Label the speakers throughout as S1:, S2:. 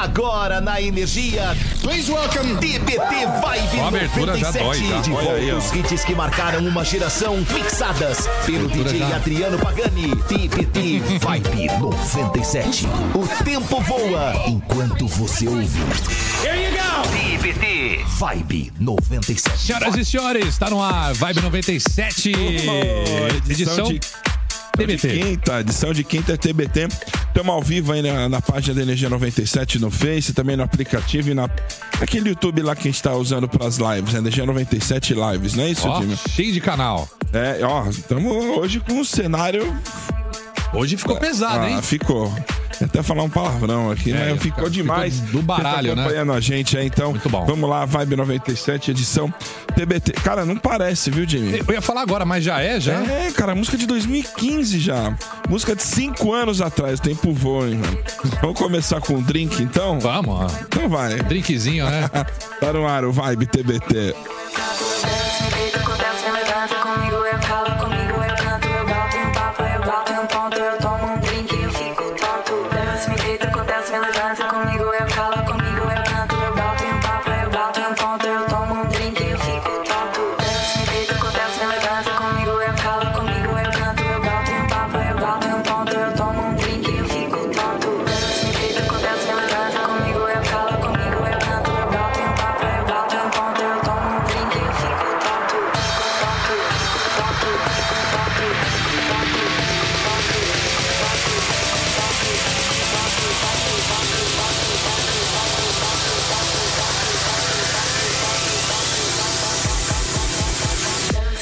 S1: Agora na energia. Please welcome TBT Vibe
S2: a abertura
S1: 97.
S2: Dói. Tá?
S1: De volta
S2: aí,
S1: os hits que marcaram uma geração fixadas pelo DJ
S2: já.
S1: Adriano Pagani. TBT Vibe 97. O tempo voa enquanto você ouve.
S2: Here you go!
S1: TBT Vibe 97.
S2: Senhoras e senhores, está no ar Vibe 97. Edição, edição
S3: de...
S2: TBT.
S3: De quinta, edição de quinta TBT. Estamos ao vivo aí na, na página da Energia 97 no Face, também no aplicativo e na, naquele YouTube lá que a gente está usando para as lives, né? Energia 97 Lives, não é isso,
S2: ó, Cheio de canal.
S3: É, ó, estamos hoje com um cenário.
S2: Hoje ficou ah, pesado,
S3: ah,
S2: hein?
S3: Ficou até falar um palavrão aqui,
S2: é
S3: né? Ficou,
S2: ficou
S3: demais.
S2: do tá
S3: baralho, tá acompanhando né? a gente aí, então.
S2: Muito bom.
S3: Vamos lá, Vibe 97, edição TBT. Cara, não parece, viu, Jimmy?
S2: Eu ia falar agora, mas já é, já?
S3: É, cara, música de 2015 já. Música de 5 anos atrás, o tempo voa, hein, mano. Vamos começar com um drink, então?
S2: Vamos, ó.
S3: Então vai.
S2: Drinkzinho, né?
S3: tá no ar o Vibe TBT.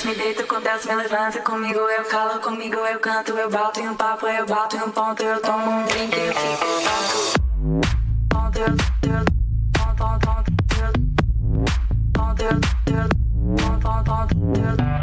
S4: me deito com Deus, me levanta comigo, eu calo comigo, eu canto, eu bato em um papo, eu bato em um ponto, eu tomo um drink, eu fico. Ponto, ponto, ponto, ponto, ponto, ponto.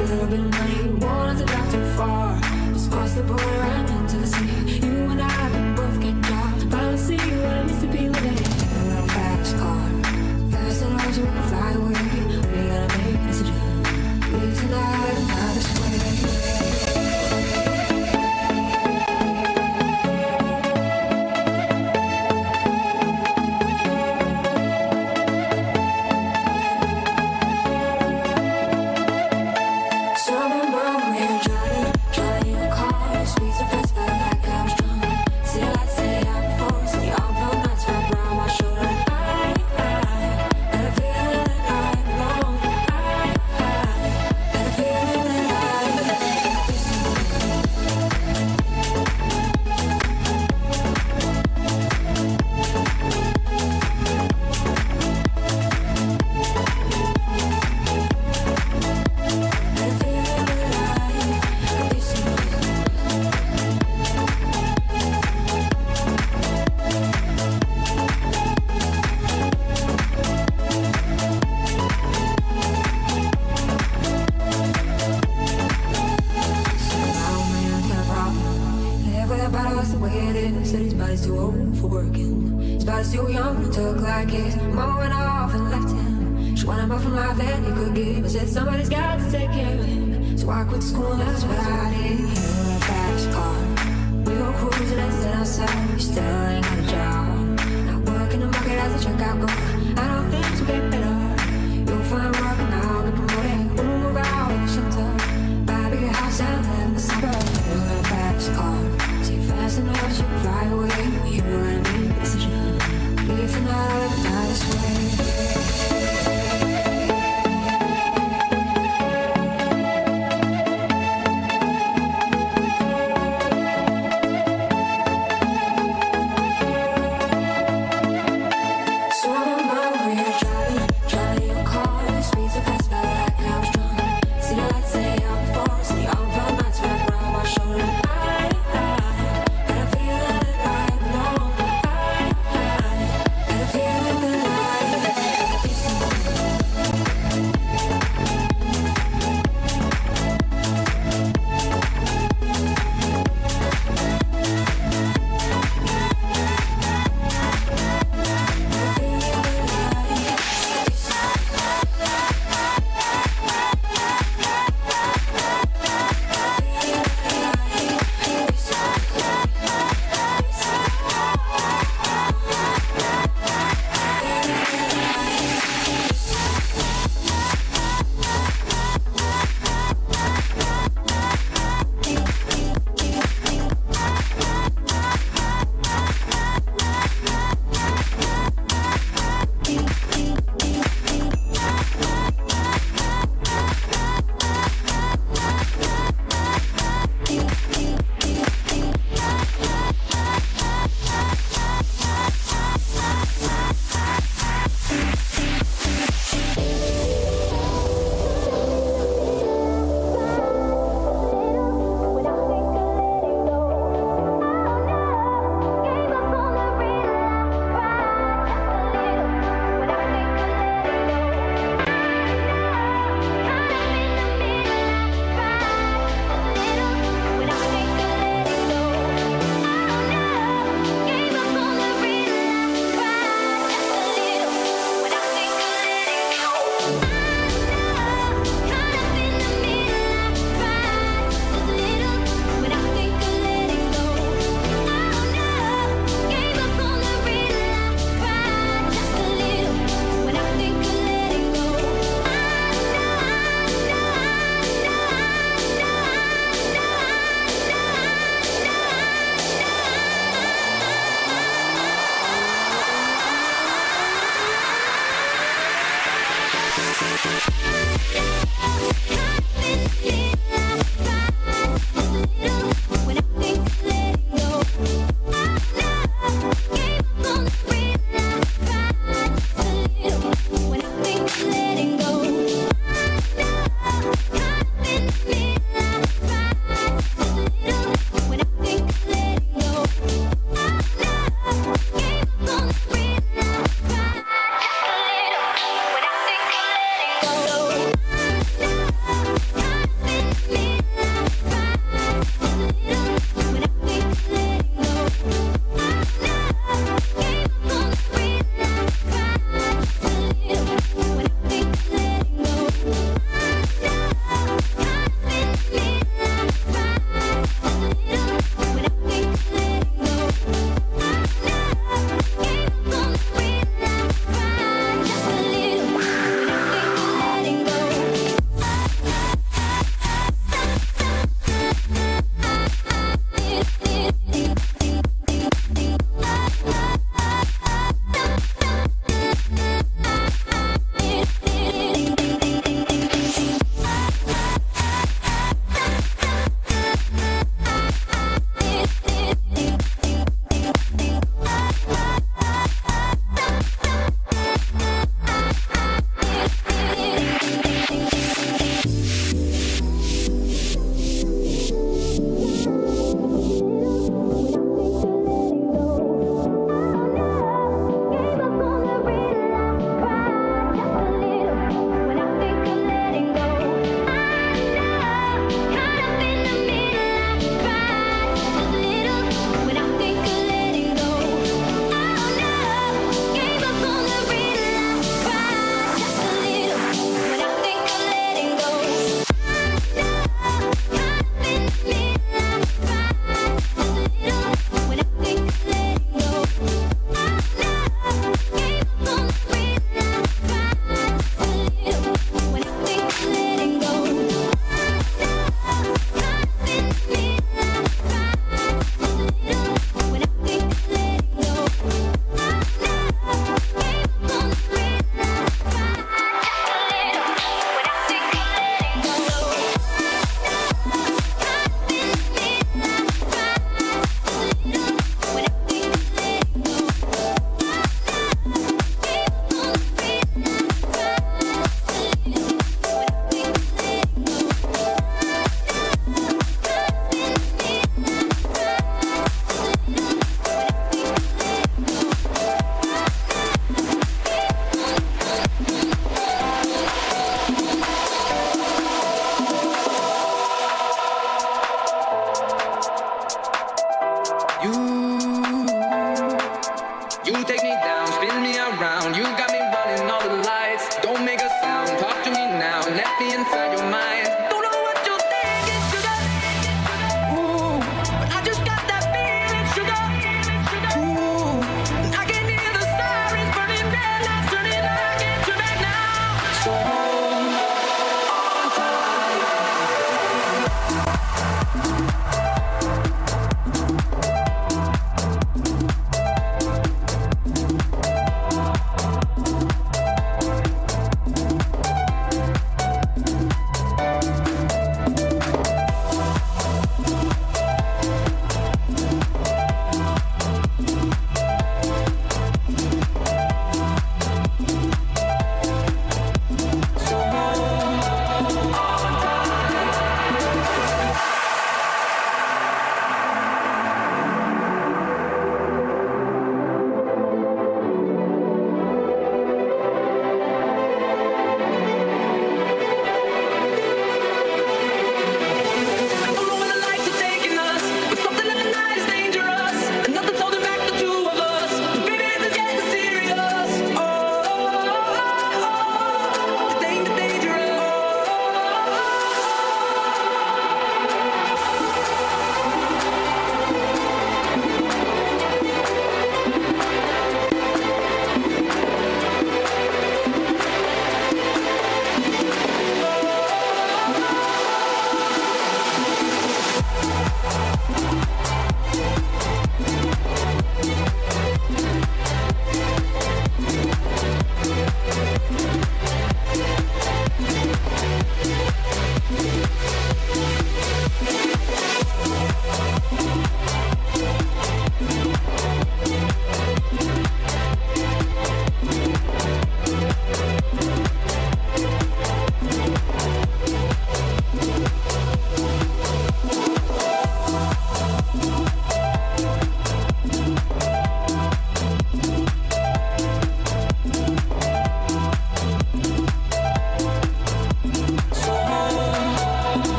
S5: a little bit late Water's about too far. Just cross the border and into the sea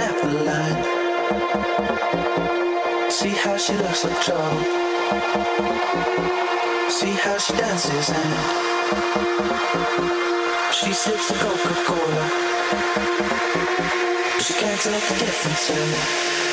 S5: left the
S6: line. See how she looks like trouble. See how she dances and she sips the Coca-Cola. She can't tell the difference.
S3: Anymore.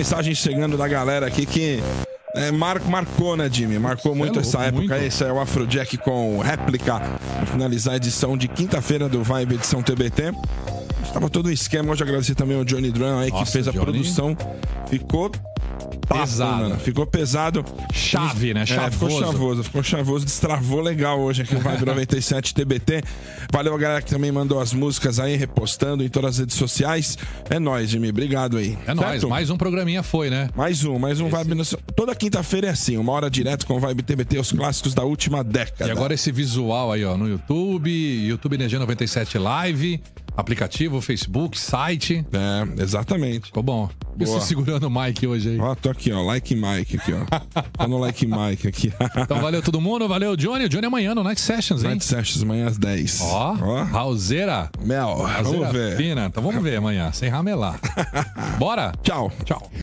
S3: Mensagens chegando da galera aqui que é, mar- marcou, né, Jimmy? Marcou muito
S2: louco,
S3: essa época.
S2: muito.
S3: Esse é o Afrojack com réplica pra finalizar a edição de quinta-feira do Vibe Edição TBT. Estava todo um esquema. Hoje agradecer também ao Johnny Drum aí que
S2: Nossa,
S3: fez a
S2: Johnny.
S3: produção. Ficou
S2: Pesado.
S3: mano. Ficou pesado.
S2: Chave, né?
S3: É, ficou
S2: Chavoso.
S3: chavoso, ficou chavoso, destravou legal hoje aqui o Vibe 97 TBT. Valeu a galera que também mandou as músicas aí, repostando em todas as redes sociais. É nóis, Jimmy. Obrigado aí.
S2: É nóis,
S3: Certo?
S2: mais um programinha foi, né?
S3: Mais um, mais um Vibe. no- Toda quinta-feira é assim, uma hora direto com o Vibe TBT, os clássicos da última década.
S2: E agora esse visual aí, ó, no YouTube, YouTube Energia 97 Live, aplicativo, Facebook, site.
S3: É, exatamente.
S2: Ficou bom.
S3: Boa.
S2: você segurando o mic hoje aí.
S3: Ó, tô aqui, ó, like Mike aqui, ó. Tô no like Mike aqui.
S2: Então valeu todo mundo, valeu Johnny. O Johnny amanhã no Night Sessions, hein?
S3: Night Sessions amanhã às 10.
S2: Ó, Raulzeira.
S3: Mel,
S2: Raulzeira
S3: vamos ver.
S2: fina. Então vamos ver amanhã, sem ramelar. Bora?
S3: Tchau.
S2: Tchau.